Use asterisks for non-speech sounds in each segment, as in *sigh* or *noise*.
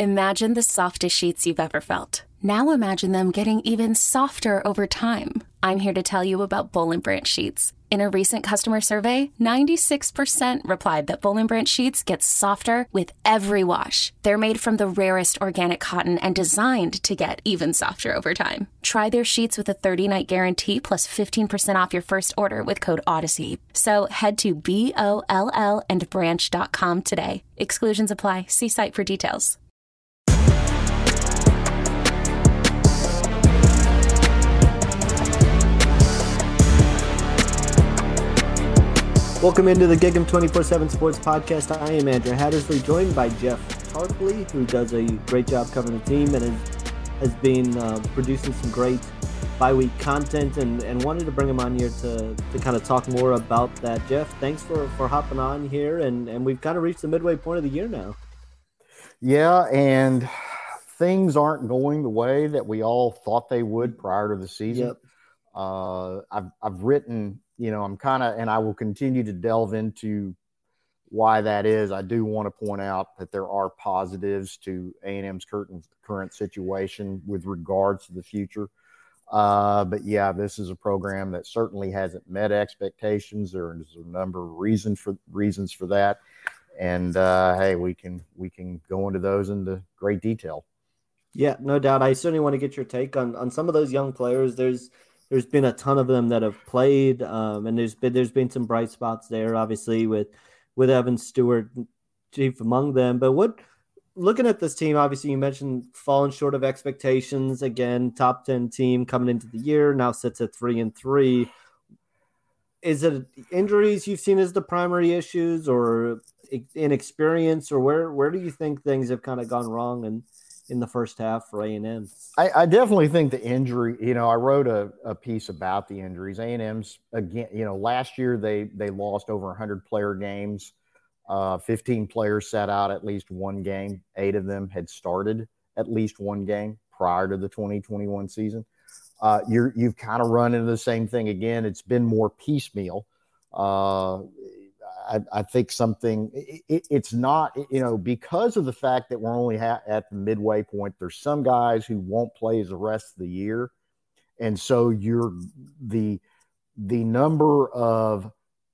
Imagine the softest sheets you've ever felt. Now imagine them getting even softer over time. I'm here to tell you about Boll and Branch sheets. In a recent customer survey, 96% replied that Boll and Branch sheets get softer with every wash. They're made from the rarest organic cotton and designed to get even softer over time. Try their sheets with a 30-night guarantee plus 15% off your first order with code ODYSSEY. So head to B-O-L-L and branch.com today. Exclusions apply. See site for details. Welcome into the Gig'em 24 7 Sports Podcast. I am Andrew Hattersley, joined by Jeff Tarpley, who does a great job covering the team and has, has been uh, producing some great bye week content and, and wanted to bring him on here to, to kind of talk more about that. Jeff, thanks for, for hopping on here. And, and we've kind of reached the midway point of the year now. Yeah. And things aren't going the way that we all thought they would prior to the season. Yep. Uh, I've, I've written you know, I'm kind of, and I will continue to delve into why that is. I do want to point out that there are positives to A&M's current current situation with regards to the future. Uh, but yeah, this is a program that certainly hasn't met expectations. There's a number of reasons for reasons for that, and uh, hey, we can we can go into those into great detail. Yeah, no doubt. I certainly want to get your take on on some of those young players. There's there's been a ton of them that have played, um, and there's been there's been some bright spots there, obviously with with Evan Stewart chief among them. But what looking at this team, obviously you mentioned falling short of expectations again. Top ten team coming into the year now sits at three and three. Is it injuries you've seen as the primary issues, or inexperience, or where where do you think things have kind of gone wrong and in the first half for A and M. I, I, definitely think the injury. You know, I wrote a, a piece about the injuries. A and M's again. You know, last year they they lost over 100 player games. Uh, 15 players sat out at least one game. Eight of them had started at least one game prior to the 2021 season. Uh, you're you've kind of run into the same thing again. It's been more piecemeal. Uh, I, I think something it, it's not you know because of the fact that we're only ha- at the midway point. There's some guys who won't play the rest of the year, and so you're the the number of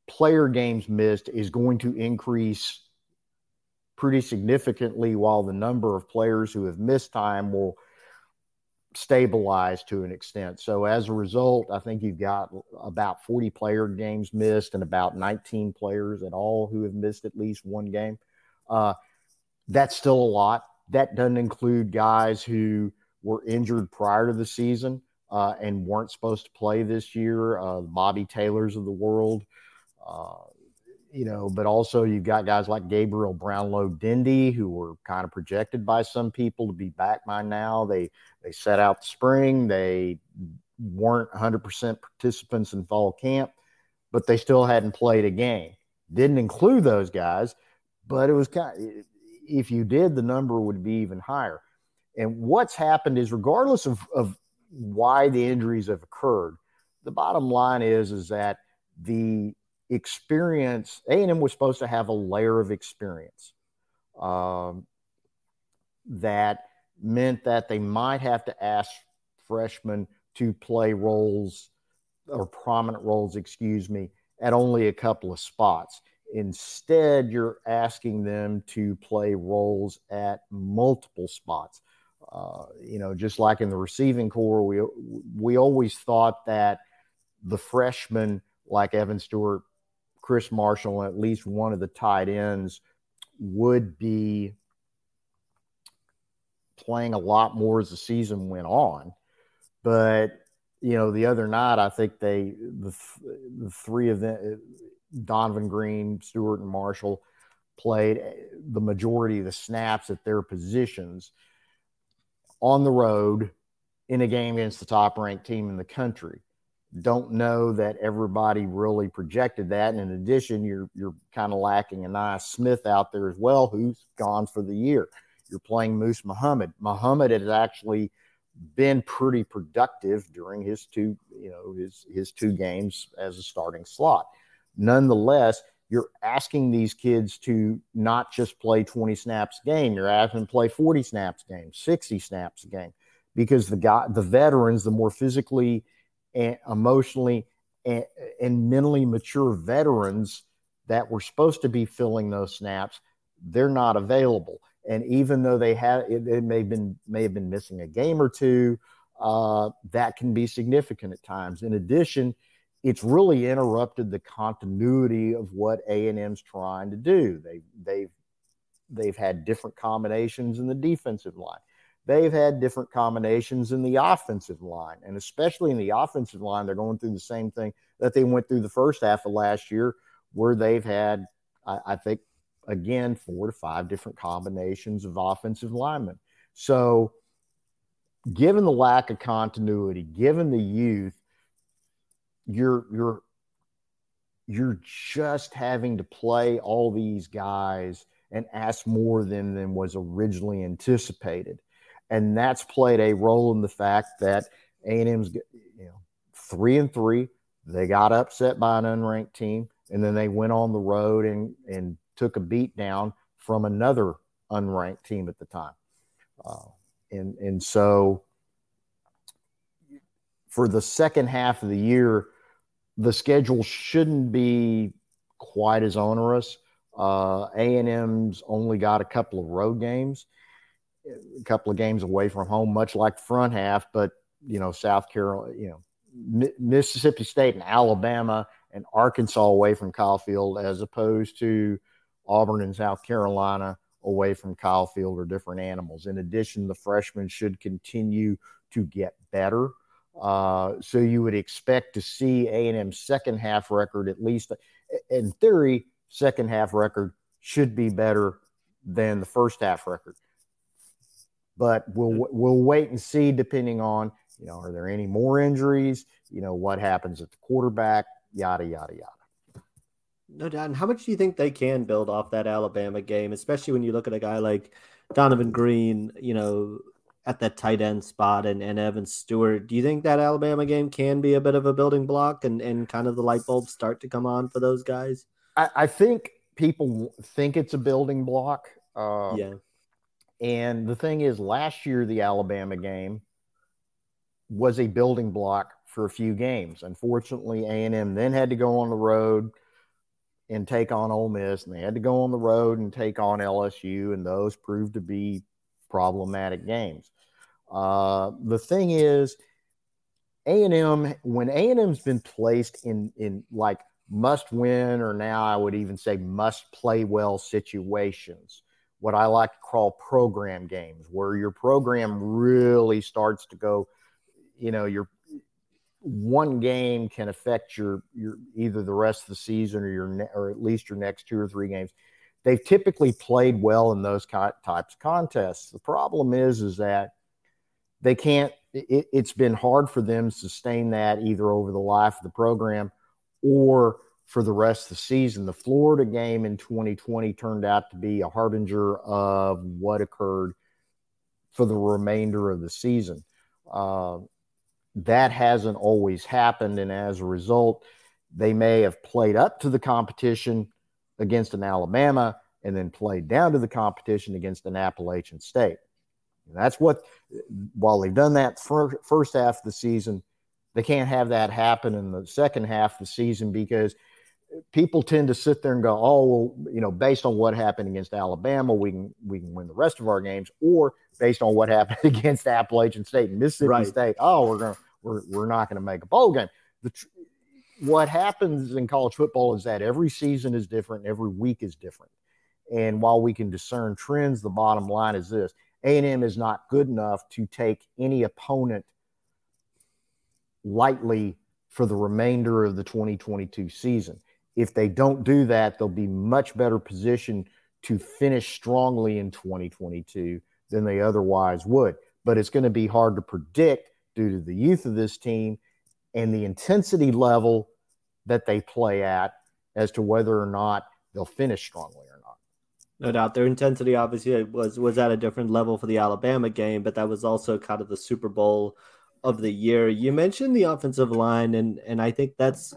player games missed is going to increase pretty significantly, while the number of players who have missed time will stabilized to an extent. So as a result, I think you've got about 40 player games missed and about 19 players at all who have missed at least one game. Uh, that's still a lot. That doesn't include guys who were injured prior to the season uh, and weren't supposed to play this year, uh, Bobby Taylors of the world. You know, but also you've got guys like Gabriel Brownlow Dindy who were kind of projected by some people to be back by now. They they set out the spring. They weren't 100% participants in fall camp, but they still hadn't played a game. Didn't include those guys, but it was kind of, if you did, the number would be even higher. And what's happened is, regardless of, of why the injuries have occurred, the bottom line is is that the experience a&m was supposed to have a layer of experience um, that meant that they might have to ask freshmen to play roles or prominent roles excuse me at only a couple of spots. Instead you're asking them to play roles at multiple spots. Uh, you know just like in the receiving corps we we always thought that the freshmen like evan stewart Chris Marshall and at least one of the tight ends would be playing a lot more as the season went on. But you know, the other night I think they the, the three of them, Donovan Green, Stewart, and Marshall, played eh, the majority of the snaps at their positions on the road in a game against the top ranked team in the country. Don't know that everybody really projected that. And in addition, you're you're kind of lacking Ainias Smith out there as well, who's gone for the year. You're playing Moose Muhammad. Muhammad has actually been pretty productive during his two, you know, his his two games as a starting slot. Nonetheless, you're asking these kids to not just play 20 snaps a game. You're asking them to play 40 snaps a game, 60 snaps a game, because the guy, the veterans, the more physically and emotionally and, and mentally mature veterans that were supposed to be filling those snaps, they're not available. And even though they have, it, it may have been may have been missing a game or two, uh, that can be significant at times. In addition, it's really interrupted the continuity of what A and M's trying to do. They they've they've had different combinations in the defensive line. They've had different combinations in the offensive line, and especially in the offensive line, they're going through the same thing that they went through the first half of last year, where they've had, I, I think, again, four to five different combinations of offensive linemen. So, given the lack of continuity, given the youth, you're you're you're just having to play all these guys and ask more than than was originally anticipated and that's played a role in the fact that a&m's you know three and three they got upset by an unranked team and then they went on the road and and took a beat down from another unranked team at the time uh, and and so for the second half of the year the schedule shouldn't be quite as onerous. Uh, A&M's only got a couple of road games, a couple of games away from home, much like front half. But you know, South Carolina, you know, Mississippi State and Alabama and Arkansas away from Kyle Field, as opposed to Auburn and South Carolina away from Kyle Field, are different animals. In addition, the freshmen should continue to get better. Uh, so you would expect to see A&M's second half record, at least in theory, second half record should be better than the first half record. But we'll mm-hmm. we'll wait and see, depending on you know, are there any more injuries? You know, what happens at the quarterback? Yada yada yada. No doubt. And how much do you think they can build off that Alabama game, especially when you look at a guy like Donovan Green? You know, at that tight end spot and, and Evan Stewart. Do you think that Alabama game can be a bit of a building block and, and kind of the light bulbs start to come on for those guys? I, I think people think it's a building block. Uh, yeah. And the thing is, last year, the Alabama game was a building block for a few games. Unfortunately, A&M then had to go on the road and take on Ole Miss, and they had to go on the road and take on LSU, and those proved to be problematic games. Uh, the thing is, A and M when A and M's been placed in in like must win or now I would even say must play well situations. What I like to call program games, where your program really starts to go, you know, your one game can affect your your either the rest of the season or your ne- or at least your next two or three games they've typically played well in those types of contests. The problem is, is that they can't. It, it's been hard for them to sustain that either over the life of the program or for the rest of the season. The Florida game in 2020 turned out to be a harbinger of what occurred for the remainder of the season. Uh, that hasn't always happened, and as a result, they may have played up to the competition against an Alabama and then played down to the competition against an Appalachian State. And that's what, while they've done that first half of the season, they can't have that happen in the second half of the season because people tend to sit there and go, "Oh, well, you know, based on what happened against Alabama, we can we can win the rest of our games," or based on what *laughs* happened against Appalachian State and Mississippi right. State, "Oh, we're gonna we're we're not going to make a bowl game." The what happens in college football is that every season is different, every week is different. And while we can discern trends, the bottom line is this A&M is not good enough to take any opponent lightly for the remainder of the 2022 season. If they don't do that, they'll be much better positioned to finish strongly in 2022 than they otherwise would. But it's going to be hard to predict due to the youth of this team and the intensity level that they play at as to whether or not they'll finish strongly or not. No doubt. Their intensity obviously was was at a different level for the Alabama game, but that was also kind of the Super Bowl of the year. You mentioned the offensive line, and and I think that's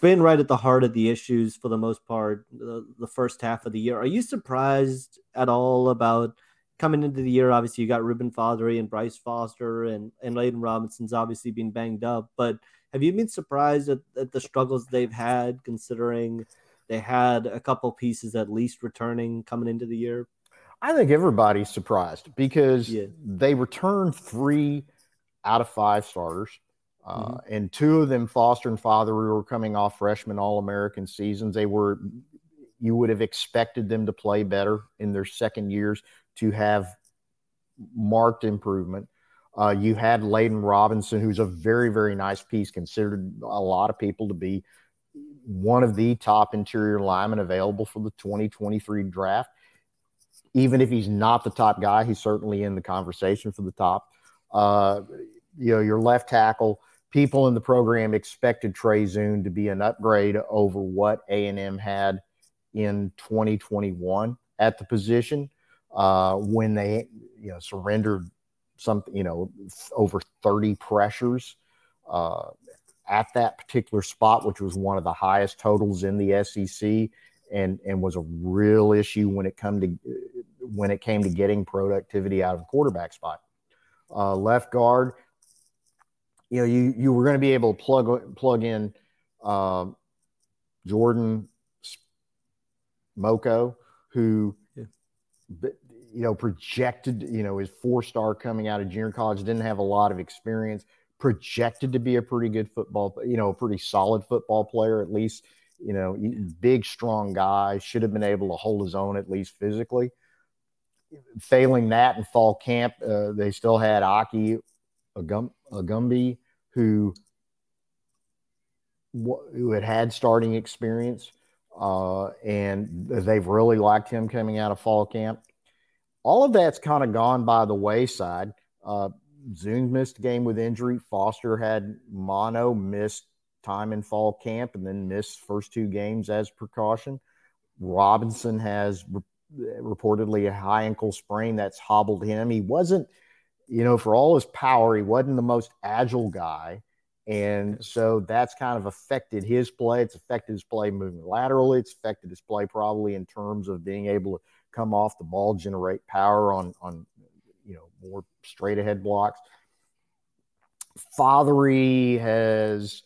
been right at the heart of the issues for the most part the, the first half of the year. Are you surprised at all about coming into the year? Obviously, you got Reuben Fatheree and Bryce Foster, and and Layden Robinson's obviously been banged up, but have you been surprised at, at the struggles they've had, considering they had a couple pieces at least returning coming into the year? I think everybody's surprised because yeah. they returned three out of five starters. Uh, mm-hmm. and two of them, Foster and Fatheree, were coming off freshman All American seasons. They were, you would have expected them to play better in their second years to have marked improvement. Uh, you had Layden Robinson, who's a very, very nice piece, considered a lot of people to be one of the top interior linemen available for the 2023 draft. Even if he's not the top guy, he's certainly in the conversation for the top. Uh, you know, your left tackle, people in the program expected Trey Zuhn to be an upgrade over what A&M had in 2021 at the position uh, when they, you know, surrendered something, you know, over 30 pressures uh, at that particular spot, which was one of the highest totals in the SEC, and and was a real issue when it come to when it came to getting productivity out of the quarterback spot. Uh, left guard, you know, you you were going to be able to plug plug in uh, Jordan Moko, who yeah you know, projected, you know, his four star coming out of junior college, didn't have a lot of experience, projected to be a pretty good football, you know, a pretty solid football player, at least, you know, big, strong guy, should have been able to hold his own at least physically. Failing that in fall camp, uh, they still had Aki Agum- Agumbi, who who had had starting experience, uh, and they've really liked him coming out of fall camp all of that's kind of gone by the wayside. Uh, Zuhn missed a game with injury. Foster had mono, missed time in fall camp, and then missed first two games as precaution. Robinson has re- reportedly a high ankle sprain that's hobbled him. He wasn't, you know, for all his power, he wasn't the most agile guy. And so that's kind of affected his play. It's affected his play moving laterally. It's affected his play probably in terms of being able to come off the ball, generate power on on you know more straight ahead blocks. Fatheree has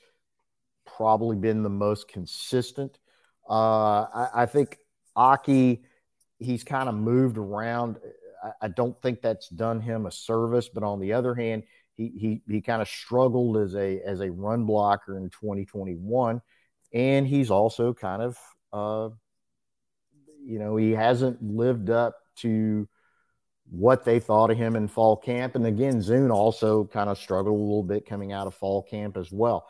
probably been the most consistent. Uh, I, I, think Aki, he's kind of moved around. I, I, don't think that's done him a service, but on the other hand, he he he kind of struggled as a as a run blocker in 2021, and he's also kind of uh, you know, he hasn't lived up to what they thought of him in fall camp. And again, Zuhn also kind of struggled a little bit coming out of fall camp as well.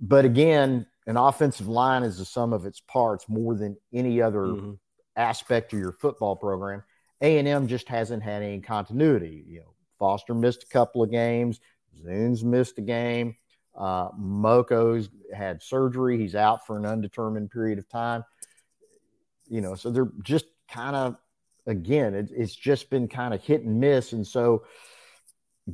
But again, an offensive line is the sum of its parts more than any other mm-hmm. aspect of your football program. A&M just hasn't had any continuity. You know, Foster missed a couple of games. Zuhn's missed a game. Uh, Moko's had surgery. He's out for an undetermined period of time you know, so they're just kind of, again, it, it's just been kind of hit and miss. And so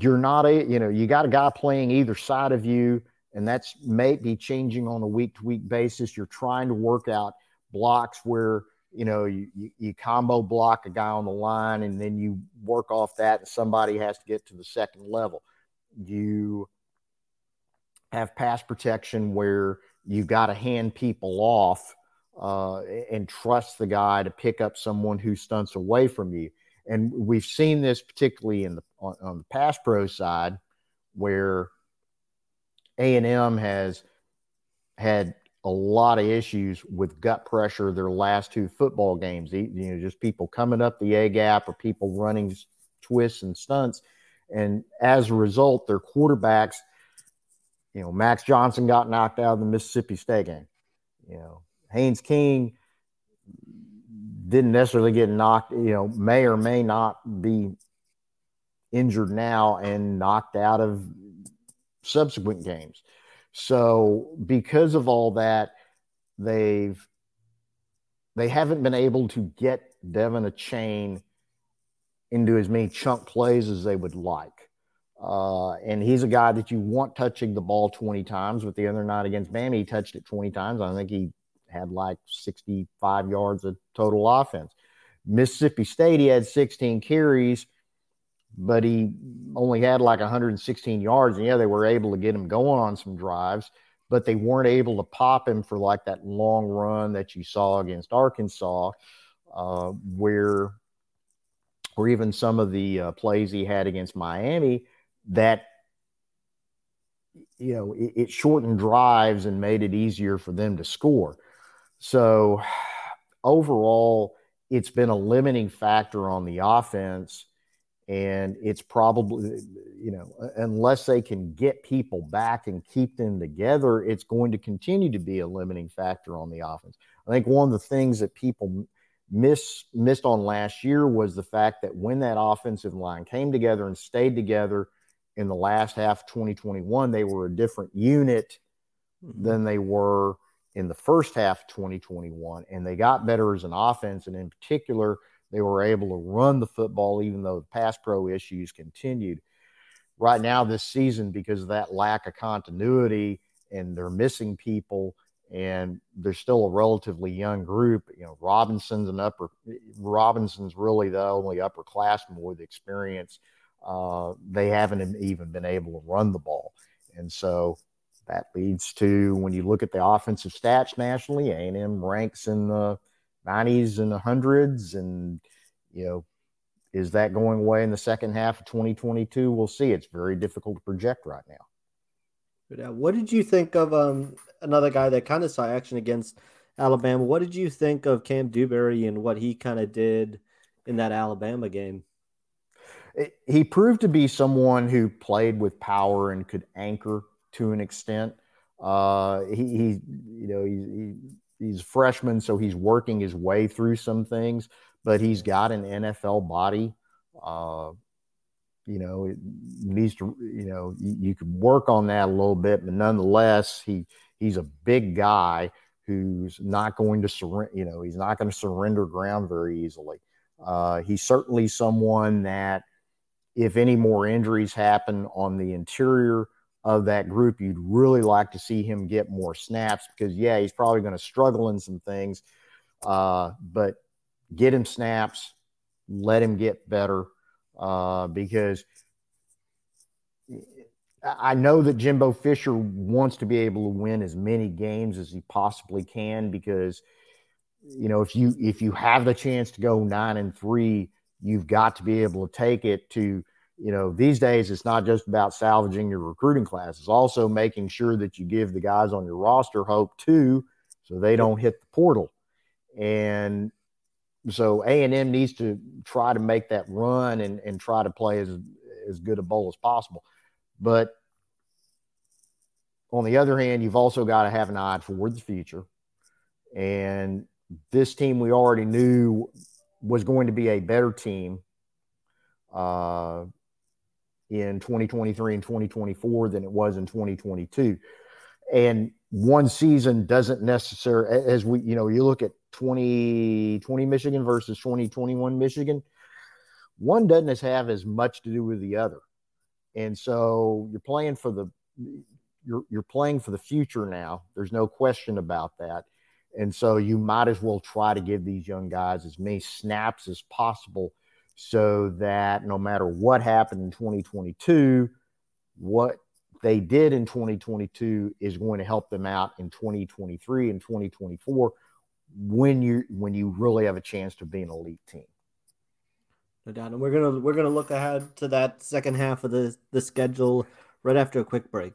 you're not a, you know, you got a guy playing either side of you, and that's maybe changing on a week to week basis. You're trying to work out blocks where, you know, you, you, you, combo block a guy on the line and then you work off that and somebody has to get to the second level. You have pass protection where you've got to hand people off uh, and trust the guy to pick up someone who stunts away from you. And we've seen this particularly in the on, on the pass pro side, where A and M has had a lot of issues with gut pressure their last two football games. You know, just people coming up the A gap or people running twists and stunts, and as a result, their quarterbacks. You know, Max Johnson got knocked out of the Mississippi State game. You know, Haynes King didn't necessarily get knocked, you know, may or may not be injured now and knocked out of subsequent games. So because of all that, they've they haven't been able to get De'Von Achane into as many chunk plays as they would like. Uh, and he's a guy that you want touching the ball 20 times. With the other night against Bama, he touched it 20 times. I think he had like 65 yards of total offense. Mississippi State, he had 16 carries, but he only had like 116 yards. And yeah, they were able to get him going on some drives, but they weren't able to pop him for like that long run that you saw against Arkansas, uh, where, or even some of the uh, plays he had against Miami that you know it, it, shortened drives and made it easier for them to score so overall it's been a limiting factor on the offense and it's probably you know unless they can get people back and keep them together it's going to continue to be a limiting factor on the offense i think one of the things that people miss missed on last year was the fact that when that offensive line came together and stayed together in the last half of 2021, they were a different unit mm-hmm. than they were in the first half of 2021. And they got better as an offense. And in particular, they were able to run the football, even though the pass pro issues continued. Right now, this season, because of that lack of continuity and they're missing people, and they're still a relatively young group. You know, Robinson's an upper, Robinson's really the only upperclassman with experience uh, they haven't even been able to run the ball. And so that leads to when you look at the offensive stats nationally, A&M ranks in the 90s and the hundreds. And, you know, is that going away in the second half of 2022? We'll see. It's very difficult to project right now. What did you think of um, another guy that kind of saw action against Alabama? What did you think of Kam Dewberry and what he kind of did in that Alabama game? he proved to be someone who played with power and could anchor to an extent. Uh, he, he, you know, he, he, he's a freshman, so he's working his way through some things, but he's got an NFL body. Uh, you know, it needs to, you know, you, you could work on that a little bit, but nonetheless, he he's a big guy who's not going to surrender. You know, he's not going to surrender ground very easily. Uh, he's certainly someone that if any more injuries happen on the interior of that group, you'd really like to see him get more snaps because, yeah, he's probably going to struggle in some things. Uh, but get him snaps, let him get better uh, because I know that Jimbo Fisher wants to be able to win as many games as he possibly can because you know if you if you have the chance to go nine and three you've got to be able to take it to you know these days it's not just about salvaging your recruiting class. It's also making sure that you give the guys on your roster hope too so they don't hit the portal. And so a&m needs to try to make that run and, and try to play as, as good a bowl as possible. But on the other hand you've also got to have an eye for the future. And this team we already knew was going to be a better team uh, in 2023 and 2024 than it was in 2022. And one season doesn't necessarily, as we, you know, you look at 2020 Michigan versus 2021 Michigan, one doesn't have as much to do with the other. And so you're playing for the, you're, you're playing for the future now. There's no question about that. And so you might as well try to give these young guys as many snaps as possible so that no matter what happened in 2022, what they did in 2022 is going to help them out in 2023 and 2024 when you when you really have a chance to be an elite team. No doubt. And we're gonna we're gonna look ahead to that second half of the the schedule right after a quick break.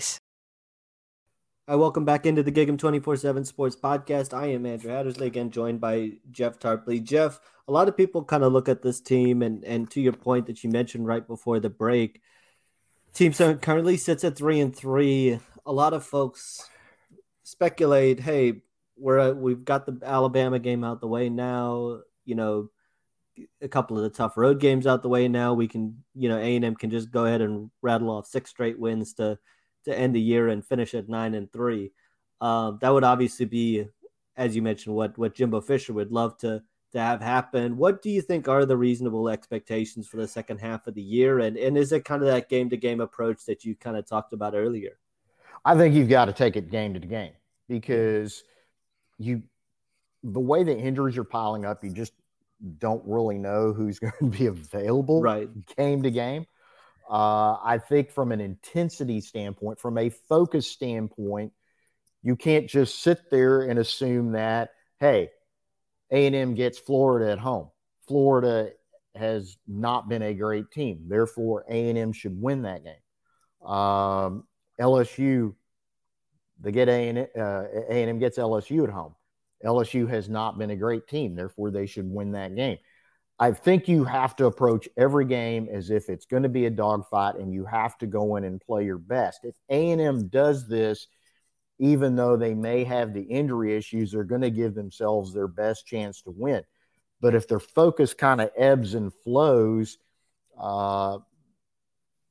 Hi, welcome back into the Gig'em 24 7 Sports Podcast. I am Andrew Hattersley, again joined by Jeff Tarpley. Jeff, a lot of people kind of look at this team, and, and to your point that you mentioned right before the break, team currently sits at three and three. A lot of folks speculate, hey, we're we've got the Alabama game out the way now. You know, a couple of the tough road games out the way now. We can, you know, A and M can just go ahead and rattle off six straight wins to to end the year and finish at nine and three. Um, that would obviously be, as you mentioned, what what Jimbo Fisher would love to to have happen. What do you think are the reasonable expectations for the second half of the year? And and is it kind of that game to game approach that you kind of talked about earlier? I think you've got to take it game to game because you the way the injuries are piling up, you just don't really know who's *laughs* going to be available right game to game. Uh, I think from an intensity standpoint, from a focus standpoint, you can't just sit there and assume that hey, A and M gets Florida at home. Florida has not been a great team, therefore A and M should win that game. Um, LSU, they get A and uh, M gets LSU at home. LSU has not been a great team, therefore they should win that game. I think you have to approach every game as if it's going to be a dogfight, and you have to go in and play your best. If A and M does this, even though they may have the injury issues, they're going to give themselves their best chance to win. But if their focus kind of ebbs and flows, uh,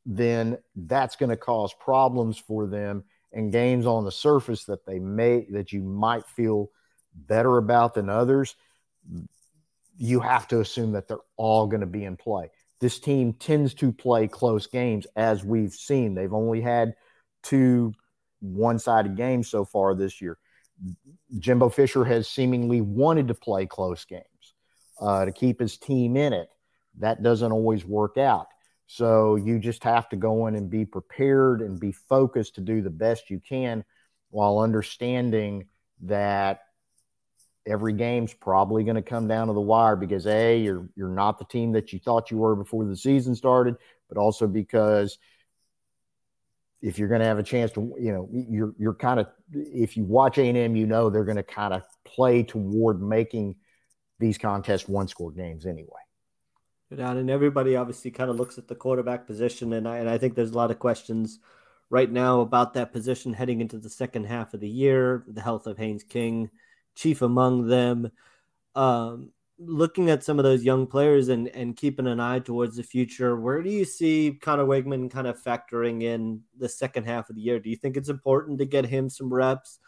then that's going to cause problems for them and games on the surface that they may that you might feel better about than others you have to assume that they're all going to be in play. This team tends to play close games, as we've seen. They've only had two one sided games so far this year. Jimbo Fisher has seemingly wanted to play close games uh, to keep his team in it. That doesn't always work out. So you just have to go in and be prepared and be focused to do the best you can while understanding that every game's probably going to come down to the wire because a you're you're not the team that you thought you were before the season started, but also because if you're going to have a chance to you know you're you're kind of if you watch A&M you know they're going to kind of play toward making these contests one score games anyway. And everybody obviously kind of looks at the quarterback position, and I, and I think there's a lot of questions right now about that position heading into the second half of the year, the health of Haynes King, chief among them. Um, looking at some of those young players and, and keeping an eye towards the future, where do you see Conner Weigman kind of factoring in the second half of the year? Do you think it's important to get him some reps?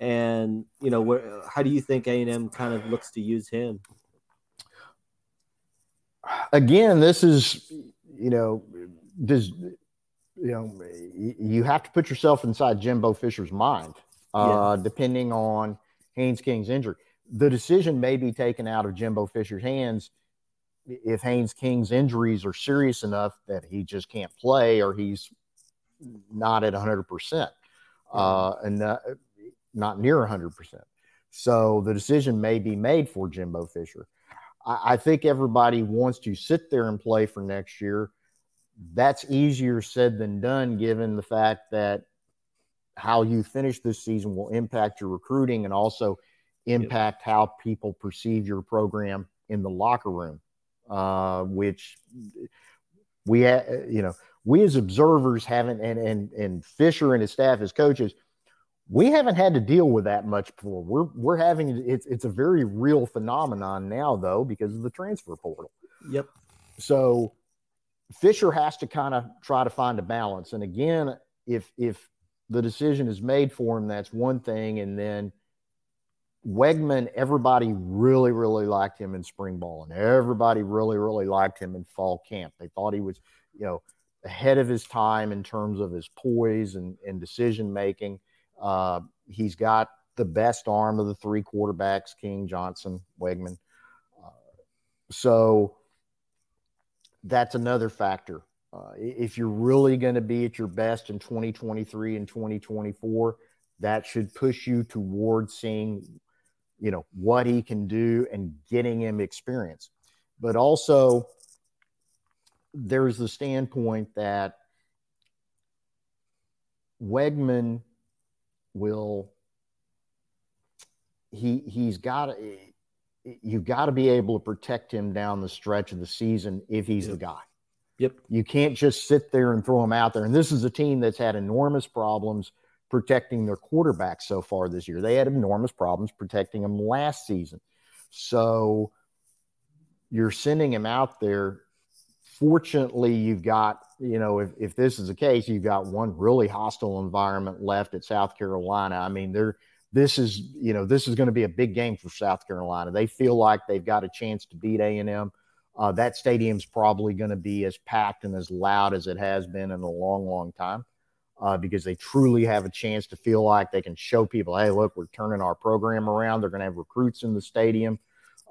And you know, where, how do you think A and M kind of looks to use him? Again, this is you know, does you know you have to put yourself inside Jimbo Fisher's mind, uh, yeah. depending on Haynes King's injury. The decision may be taken out of Jimbo Fisher's hands if Haynes King's injuries are serious enough that he just can't play or he's not at 100% uh, and not, not near 100%. So the decision may be made for Jimbo Fisher. I, I think everybody wants to sit there and play for next year. That's easier said than done, given the fact that how you finish this season will impact your recruiting and also impact yep. how people perceive your program in the locker room, uh, which we, you know, we as observers haven't, and and and Fisher and his staff as coaches, we haven't had to deal with that much before. We're we're having it's it's a very real phenomenon now though because of the transfer portal. Yep. So Fisher has to kind of try to find a balance. And again, if if the decision is made for him, that's one thing. And then Weigman, everybody really, really liked him in spring ball, and everybody really, really liked him in fall camp. They thought he was, you know, ahead of his time in terms of his poise and, and decision making. Uh, he's got the best arm of the three quarterbacks, King, Johnson, Weigman. Uh, so that's another factor. Uh, if you're really going to be at your best in 2023 and 2024, that should push you towards seeing, you know, what he can do and getting him experience. But also, there's the standpoint that Weigman will he he's got you've got to be able to protect him down the stretch of the season if he's yep. the guy. Yep. You can't just sit there and throw them out there. And this is a team that's had enormous problems protecting their quarterback so far this year. They had enormous problems protecting him last season. So you're sending him out there. Fortunately, you've got, you know, if, if this is the case, you've got one really hostile environment left at South Carolina. I mean, they're this is you know this is going to be a big game for South Carolina. They feel like they've got a chance to beat A and M. Uh, that stadium's probably going to be as packed and as loud as it has been in a long, long time, uh, because they truly have a chance to feel like they can show people, hey, look, we're turning our program around. They're going to have recruits in the stadium.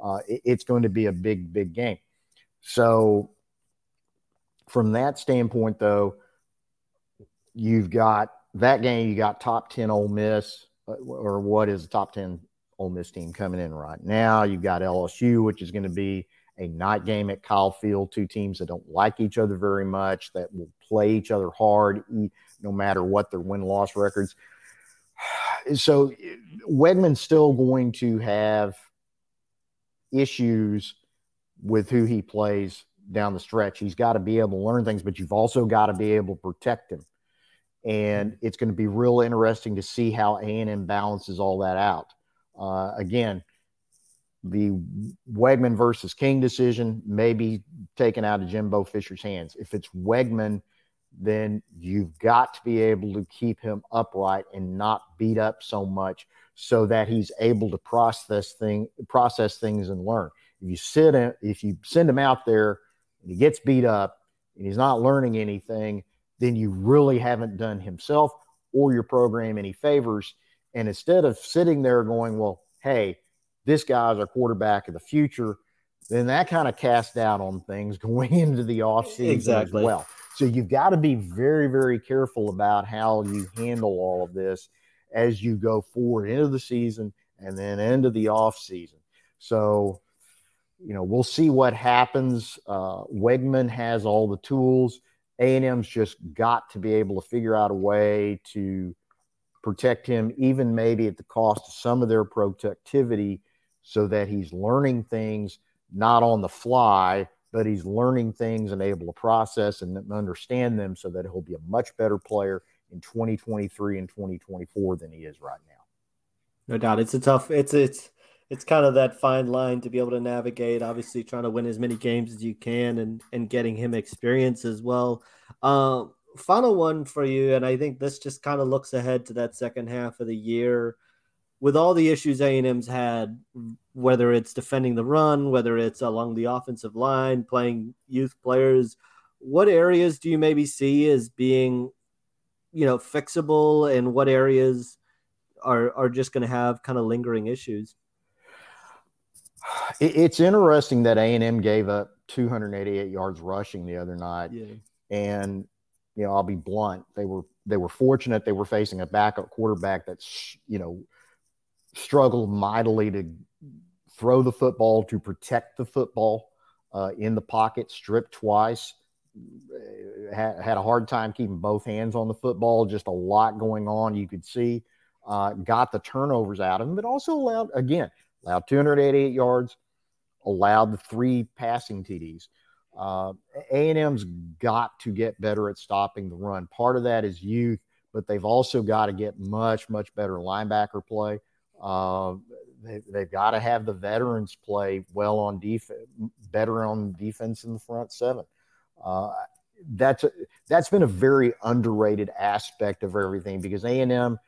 Uh, it, it's going to be a big, big game. So, from that standpoint, though, you've got that game. You got top ten Ole Miss uh, or what is the top 10 Ole Miss team coming in right now. You've got LSU, which is going to be a night game at Kyle Field, two teams that don't like each other very much, that will play each other hard no matter what their win loss records. *sighs* So Weigman's still going to have issues with who he plays down the stretch. He's got to be able to learn things, but you've also got to be able to protect him and it's going to be real interesting to see how A&M balances all that out. Uh, again, the Weigman versus King decision may be taken out of Jimbo Fisher's hands. If it's Weigman, then you've got to be able to keep him upright and not beat up so much so that he's able to process thing process things and learn. If you sit in, if you send him out there and he gets beat up and he's not learning anything, then you really haven't done himself or your program any favors. And instead of sitting there going, well, hey, this guy's our quarterback of the future, then that kind of casts doubt on things *laughs* going into the offseason exactly. as well. So you've got to be very, very careful about how you handle all of this as you go forward into the season and then into the offseason. So, you know, we'll see what happens. Uh, Weigman has all the tools. A&M's just got to be able to figure out a way to protect him, even maybe at the cost of some of their productivity, so that he's learning things not on the fly, but he's learning things and able to process and understand them so that he'll be a much better player in 2023 and 2024 than he is right now. No doubt. It's a tough, it's, it's, it's kind of that fine line to be able to navigate. Obviously, trying to win as many games as you can and and getting him experience as well. Uh, final one for you, and I think this just kind of looks ahead to that second half of the year with all the issues A and M's had, whether it's defending the run, whether it's along the offensive line, playing youth players. What areas do you maybe see as being, you know, fixable, and what areas are are just going to have kind of lingering issues? It's interesting that A and M gave up 288 yards rushing the other night, yeah. and you know I'll be blunt. They were they were fortunate they were facing a backup quarterback that's you know struggled mightily to throw the football to protect the football uh, in the pocket, stripped twice. had, had a hard time keeping both hands on the football. Just a lot going on. You could see. Uh, got the turnovers out of him, but also allowed again allowed 288 yards, allowed the three passing TDs. Uh, A&M's got to get better at stopping the run. Part of that is youth, but they've also got to get much, much better linebacker play. Uh, they, they've got to have the veterans play well on defense, better on defense in the front seven. Uh, that's a, that's been a very underrated aspect of everything because A and M,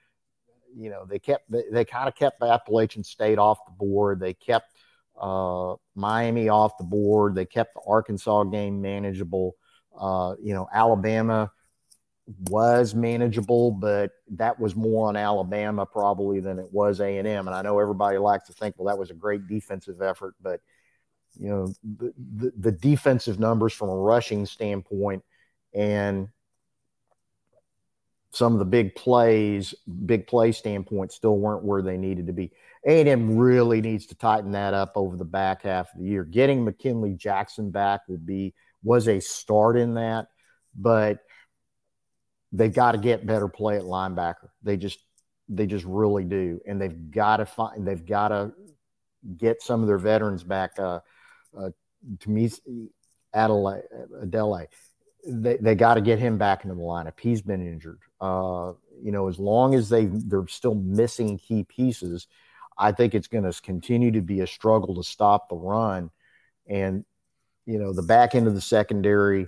you know, they kept they, they kind of kept Appalachian State off the board. They kept uh, Miami off the board. They kept the Arkansas game manageable. Uh, you know, Alabama was manageable, but that was more on Alabama probably than it was A and M. And I know everybody likes to think, well, that was a great defensive effort, but you know the, the, the defensive numbers from a rushing standpoint and some of the big plays, big play standpoint, still weren't where they needed to be. A&M really needs to tighten that up over the back half of the year. Getting McKinley Jackson back will be was a start in that, but they've got to get better play at linebacker. They just they just really do, and they've got to find they've got to get some of their veterans back. Uh, uh, to me, Adelaide, Adelaide, they, they got to get him back into the lineup. He's been injured. Uh, you know, as long as they they're still missing key pieces, I think it's going to continue to be a struggle to stop the run. And you know, the back end of the secondary,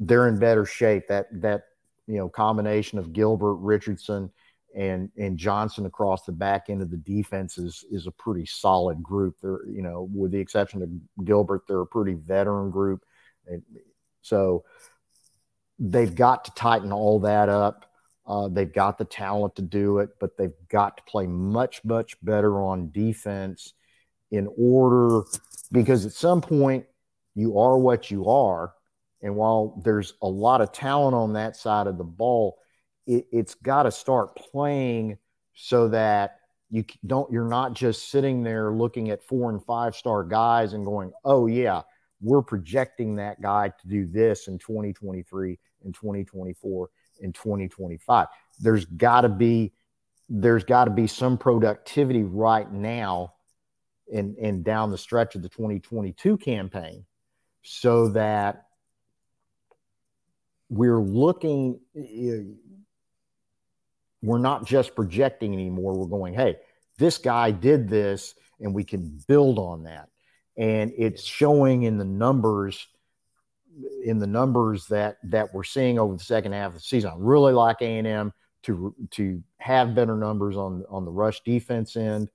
they're in better shape. That that you know combination of Gilbert, Richardson, and and Johnson across the back end of the defense is is a pretty solid group. They're you know with the exception of Gilbert, they're a pretty veteran group, and so they've got to tighten all that up. Uh, they've got the talent to do it, but they've got to play much much better on defense in order because at some point you are what you are and while there's a lot of talent on that side of the ball, it, it's got to start playing so that you don't you're not just sitting there looking at four and five star guys and going, "Oh yeah, we're projecting that guy to do this in 2023 and 2024 and 2025." There's got to be there's got to be some productivity right now and and down the stretch of the 2022 campaign so that we're looking we're not just projecting anymore. We're going hey this guy did this and we can build on that. And it's showing in the numbers in the numbers that that we're seeing over the second half of the season. I really like a&m to to have better numbers on on the rush defense end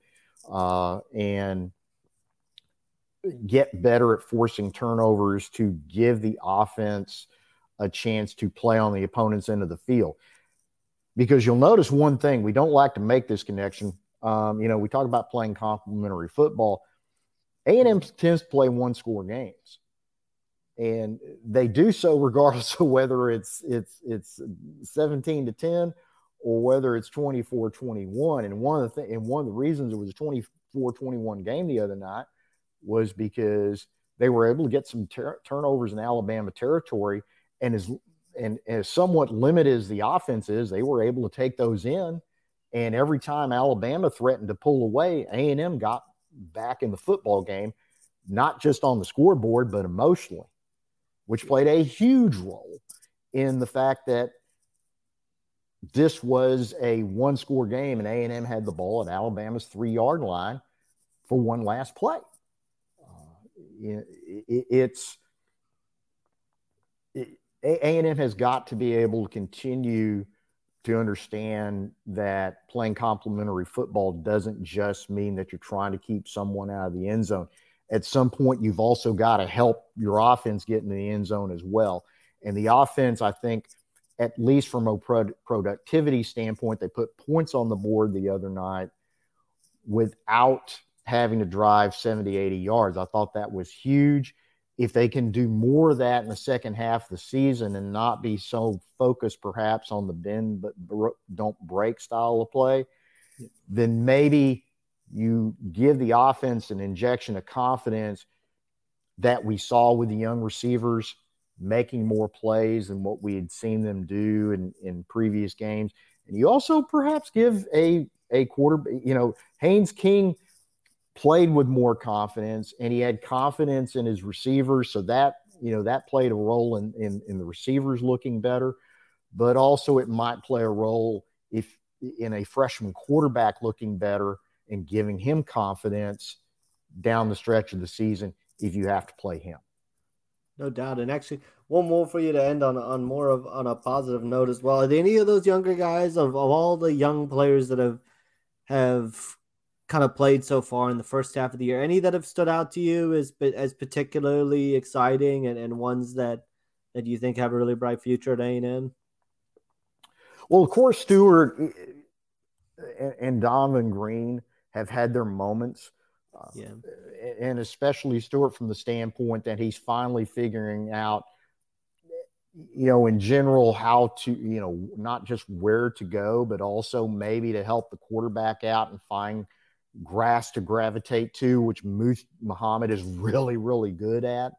uh, and get better at forcing turnovers to give the offense – a chance to play on the opponent's end of the field. Because you'll notice one thing, we don't like to make this connection. Um, you know, we talk about playing complementary football. A&M tends to play one score games. And they do so regardless *laughs* of whether it's it's it's 17 to 10 or whether it's 24-21. And one of the th- and one of the reasons it was a 24-21 game the other night was because they were able to get some ter- turnovers in Alabama territory – and as and as somewhat limited as the offense is, they were able to take those in. And every time Alabama threatened to pull away, A and M got back in the football game, not just on the scoreboard but emotionally, which played a huge role in the fact that this was a one score game and A&M had the ball at Alabama's three yard line for one last play. Uh, it, it, it's a&M has got to be able to continue to understand that playing complementary football doesn't just mean that you're trying to keep someone out of the end zone. At some point, you've also got to help your offense get in the end zone as well. And the offense, I think, at least from a pro- productivity standpoint, they put points on the board the other night without having to drive 70, 80 yards. I thought that was huge if they can do more of that in the second half of the season and not be so focused perhaps on the bend but don't break style of play, then maybe you give the offense an injection of confidence that we saw with the young receivers making more plays than what we had seen them do in, in previous games. And you also perhaps give a a quarter, you know, Haynes King played with more confidence and he had confidence in his receivers. So that, you know, that played a role in, in, in the receivers looking better, but also it might play a role if in a freshman quarterback looking better and giving him confidence down the stretch of the season if you have to play him. No doubt. And actually, one more for you to end on on more of on a positive note as well. Are any of those younger guys of, of all the young players that have have kind of played so far in the first half of the year? Any that have stood out to you as as particularly exciting and, and ones that that you think have a really bright future at A and M? Well, of course, Stewart and, and Donovan Green have had their moments. Uh, yeah. And especially Stewart from the standpoint that he's finally figuring out, you know, in general, how to, you know, not just where to go, but also maybe to help the quarterback out and find grass to gravitate to, which Muhammad is *laughs* really, really good at.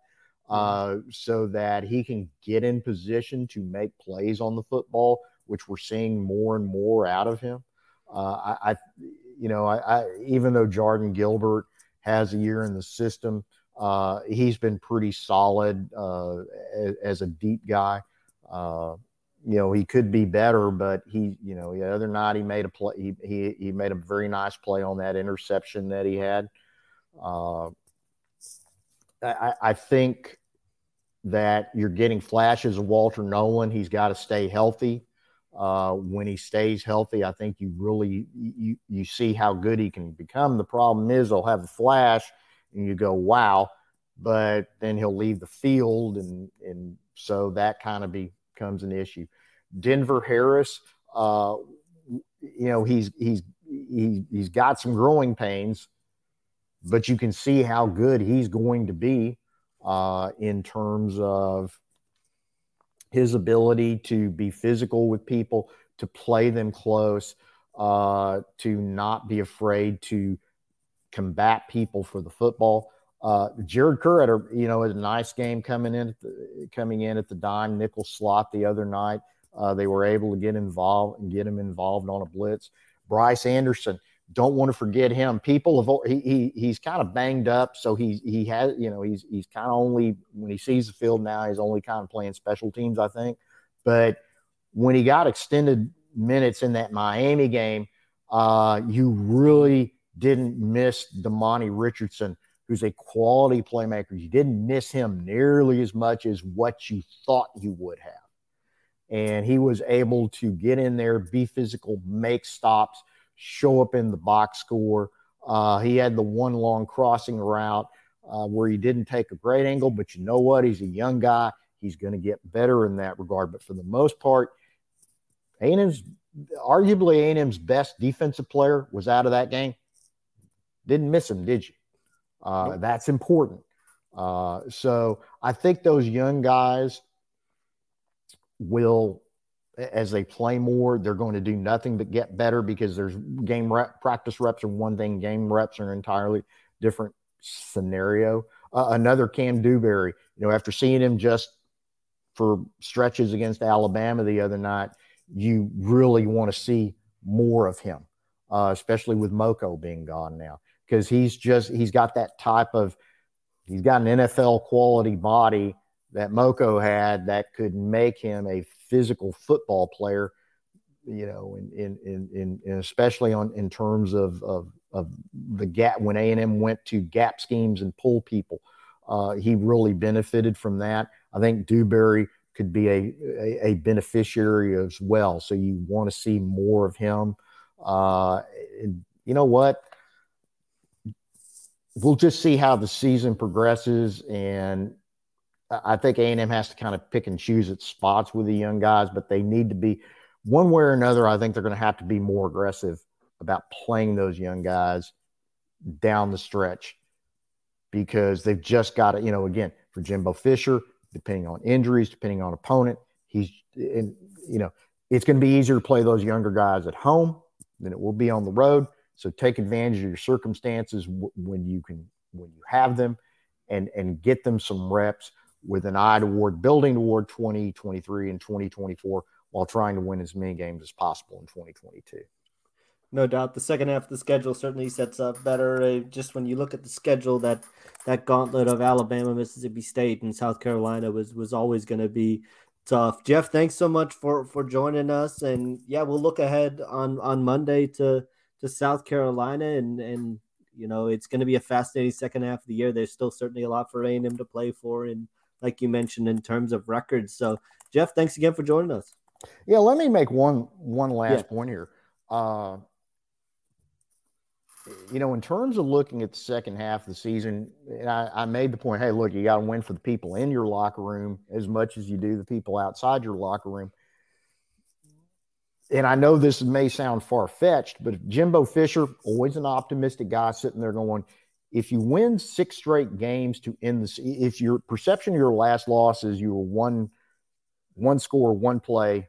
Uh, so that he can get in position to make plays on the football, which we're seeing more and more out of him. Uh, I, I, you know, I, I, even though Jardin Gilbert has a year in the system, uh, he's been pretty solid uh, as, as, a deep guy. You know, he could be better, but he, you know, the other night he made a play. He, he, he made a very nice play on that interception that he had. Uh, I, I think that you're getting flashes of Walter Nolan. He's got to stay healthy. Uh, when he stays healthy, I think you really you, you see how good he can become. The problem is he'll have a flash, and you go, "Wow," but then he'll leave the field, and and so that kind of becomes an issue. Denver Harris, uh, you know, he's he's he, he's got some growing pains, but you can see how good he's going to be uh, in terms of his ability to be physical with people, to play them close, uh, to not be afraid to combat people for the football. Uh, Jared Kerr had a you know had a nice game coming in the, coming in at the dime nickel slot the other night. Uh, they were able to get involved and get him involved on a blitz. Bryce Anderson, don't want to forget him. People have he, he he's kind of banged up, so he he has you know he's he's kind of only when he sees the field now he's only kind of playing special teams, I think. But when he got extended minutes in that Miami game, uh, you really didn't miss Demani Richardson, who's a quality playmaker. You didn't miss him nearly as much as what you thought you would have. And he was able to get in there, be physical, make stops show up in the box score. Uh, he had the one long crossing route uh, where he didn't take a great angle, but you know what? He's a young guy. He's going to get better in that regard. But for the most part, A&M's arguably A&M's best defensive player was out of that game. Didn't miss him, did you? Uh, that's important. Uh, so I think those young guys will as they play more, they're going to do nothing but get better because there's game rep, practice reps are one thing, game reps are an entirely different scenario. Uh, another Kam Dewberry, you know, after seeing him just for stretches against Alabama the other night, you really want to see more of him, uh, especially with Moko being gone now, because he's just he's got that type of he's got an NFL quality body that Moko had that could make him a physical football player, you know, in in in, in especially on in terms of of, of the gap when A and M went to gap schemes and pull people, uh, he really benefited from that. I think Dewberry could be a, a, a beneficiary as well. So you want to see more of him. Uh, and you know what? We'll just see how the season progresses, and I think A&M has to kind of pick and choose its spots with the young guys, but they need to be one way or another. I think they're going to have to be more aggressive about playing those young guys down the stretch because they've just got to, you know, again, for Jimbo Fisher, depending on injuries, depending on opponent, he's, in, you know, it's going to be easier to play those younger guys at home than it will be on the road. So take advantage of your circumstances w- when you can, when you have them and, and get them some reps with an eye toward building toward 2023 and 2024 while trying to win as many games as possible in 2022. No doubt, the second half of the schedule certainly sets up better. Uh, just when you look at the schedule, that that gauntlet of Alabama, Mississippi State, and South Carolina was was always going to be tough. Jeff, thanks so much for for joining us, and yeah, we'll look ahead on on Monday to to South Carolina, and and you know it's going to be a fascinating second half of the year. There's still certainly a lot for A and M to play for, and like you mentioned in terms of records. So, Jeff, thanks again for joining us. Yeah, let me make one one last yeah. point here. Uh, you know, in terms of looking at the second half of the season, I, I made the point, hey, look, you got to win for the people in your locker room as much as you do the people outside your locker room. And I know this may sound far fetched, but Jimbo Fisher, always an optimistic guy, sitting there going, if you win six straight games to end the, if your perception of your last loss is you were one, one score, one play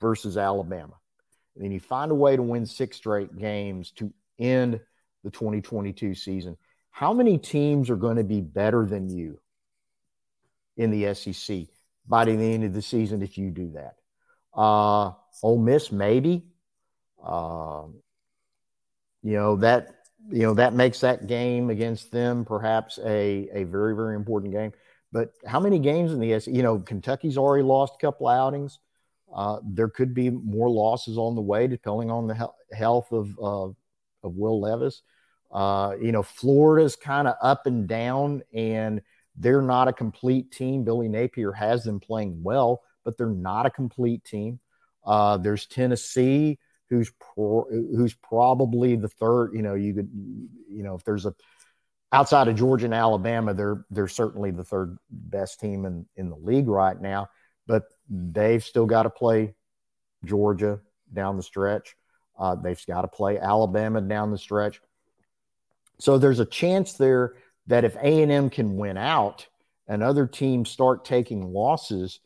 versus Alabama, and then you find a way to win six straight games to end the 2022 season. How many teams are going to be better than you in the SEC by the end of the season if you do that? Uh, Ole Miss, maybe. Uh, you know that you know that makes that game against them perhaps a a very very important game. But how many games in the SEC? You know, Kentucky's already lost a couple outings. Uh, there could be more losses on the way, depending on the he- health of, uh, of Will Levis. Uh, you know, Florida's kind of up and down, and they're not a complete team. Billy Napier has them playing well, but they're not a complete team. Uh, there's Tennessee, who's pro- who's probably the third. You know, you could, you know, if there's a outside of Georgia and Alabama, they're they're certainly the third best team in in the league right now but they've still got to play Georgia down the stretch. Uh, they've got to play Alabama down the stretch. So there's a chance there that if A&M can win out and other teams start taking losses,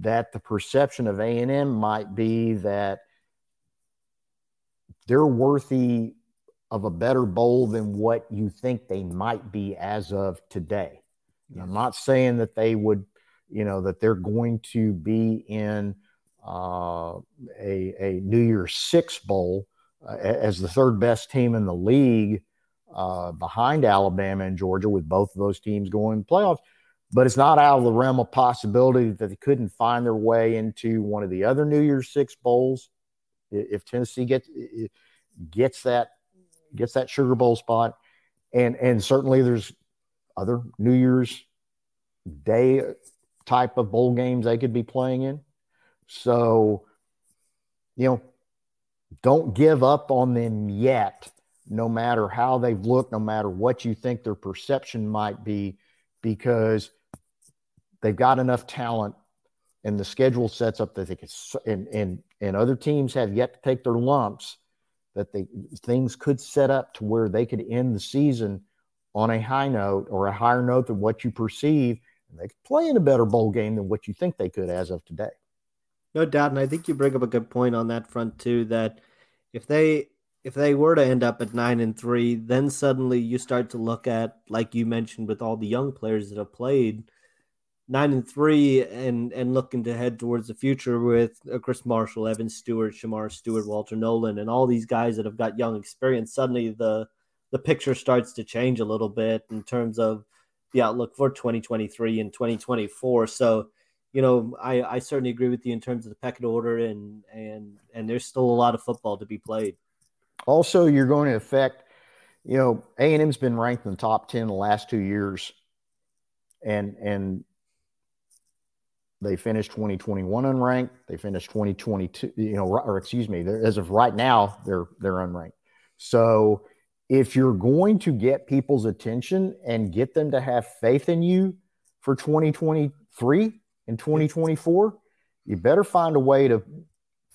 that the perception of A&M might be that they're worthy of a better bowl than what you think they might be as of today. I'm not saying that they would you know, that they're going to be in uh, a, a New Year's Six Bowl uh, as the third best team in the league uh, behind Alabama and Georgia, with both of those teams going playoffs. But it's not out of the realm of possibility that they couldn't find their way into one of the other New Year's Six bowls if Tennessee gets gets that gets that Sugar Bowl spot, and and certainly there's other New Year's Day type of bowl games they could be playing in. So, you know, don't give up on them yet, no matter how they've looked, no matter what you think their perception might be, because they've got enough talent and the schedule sets up that they can, and, and, and other teams have yet to take their lumps that they things could set up to where they could end the season on a high note or a higher note than what you perceive and they could play in a better bowl game than what you think they could as of today. No doubt, and I think you bring up a good point on that front too. That if they if they were to end up at nine and three, then suddenly you start to look at, like you mentioned, with all the young players that have played nine and three, and and looking to head towards the future with uh, Chris Marshall, Evan Stewart, Shemar Stewart, Walter Nolan, and all these guys that have got young experience. Suddenly the the picture starts to change a little bit in terms of the outlook for 2023 and 2024. So, you know, I, I certainly agree with you in terms of the pecking order, and and and there's still a lot of football to be played. Also, you're going to affect, you know, A and M's been ranked in the top ten the last two years, and and they finished 2021 unranked. They finished 2022, you know, or excuse me, as of right now, they're they're unranked. So if you're going to get people's attention and get them to have faith in you for 2023 and 2024, you better find a way to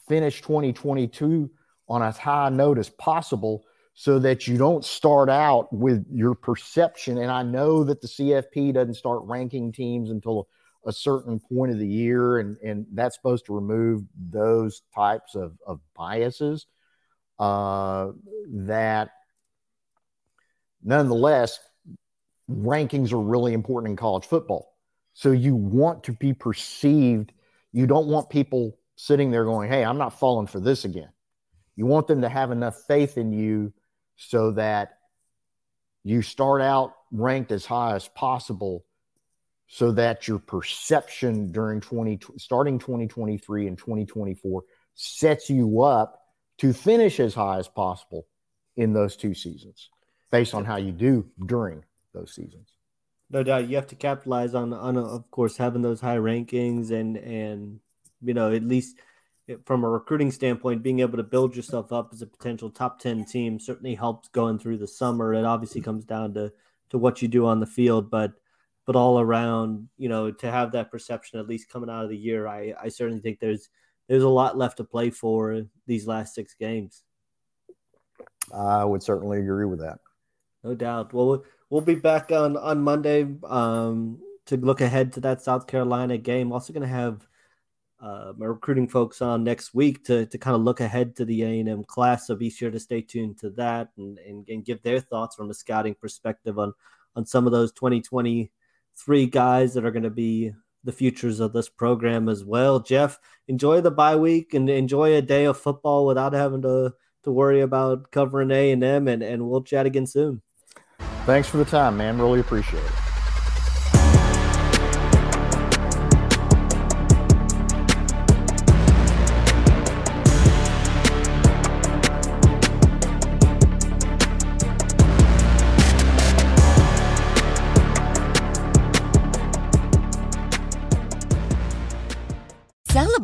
finish 2022 on as high a note as possible so that you don't start out with your perception. And I know that the CFP doesn't start ranking teams until a certain point of the year, and, and that's supposed to remove those types of, of biases uh, that nonetheless, rankings are really important in college football. So you want to be perceived. You don't want people sitting there going, Hey, I'm not falling for this again. You want them to have enough faith in you so that you start out ranked as high as possible so that your perception during 20 starting 2023 and 2024 sets you up to finish as high as possible in those two seasons based on how you do during those seasons. No doubt. You have to capitalize on on of course having those high rankings and and you know at least from a recruiting standpoint being able to build yourself up as a potential top 10 team certainly helps going through the summer. It obviously comes down to to what you do on the field but but all around you know to have that perception at least coming out of the year i i certainly think there's there's a lot left to play for these last six games i would certainly agree with that no doubt well we'll be back on on Monday um, to look ahead to that South Carolina game. Also going to have uh, my recruiting folks on next week to to kind of look ahead to the A and M class. So be sure to stay tuned to that and, and, and give their thoughts from a scouting perspective on on some of those 2023 guys that are going to be the futures of this program as well. Jeff, enjoy the bye week and enjoy a day of football without having to to worry about covering A and M, and and we'll chat again soon. Thanks for the time, man. Really appreciate it.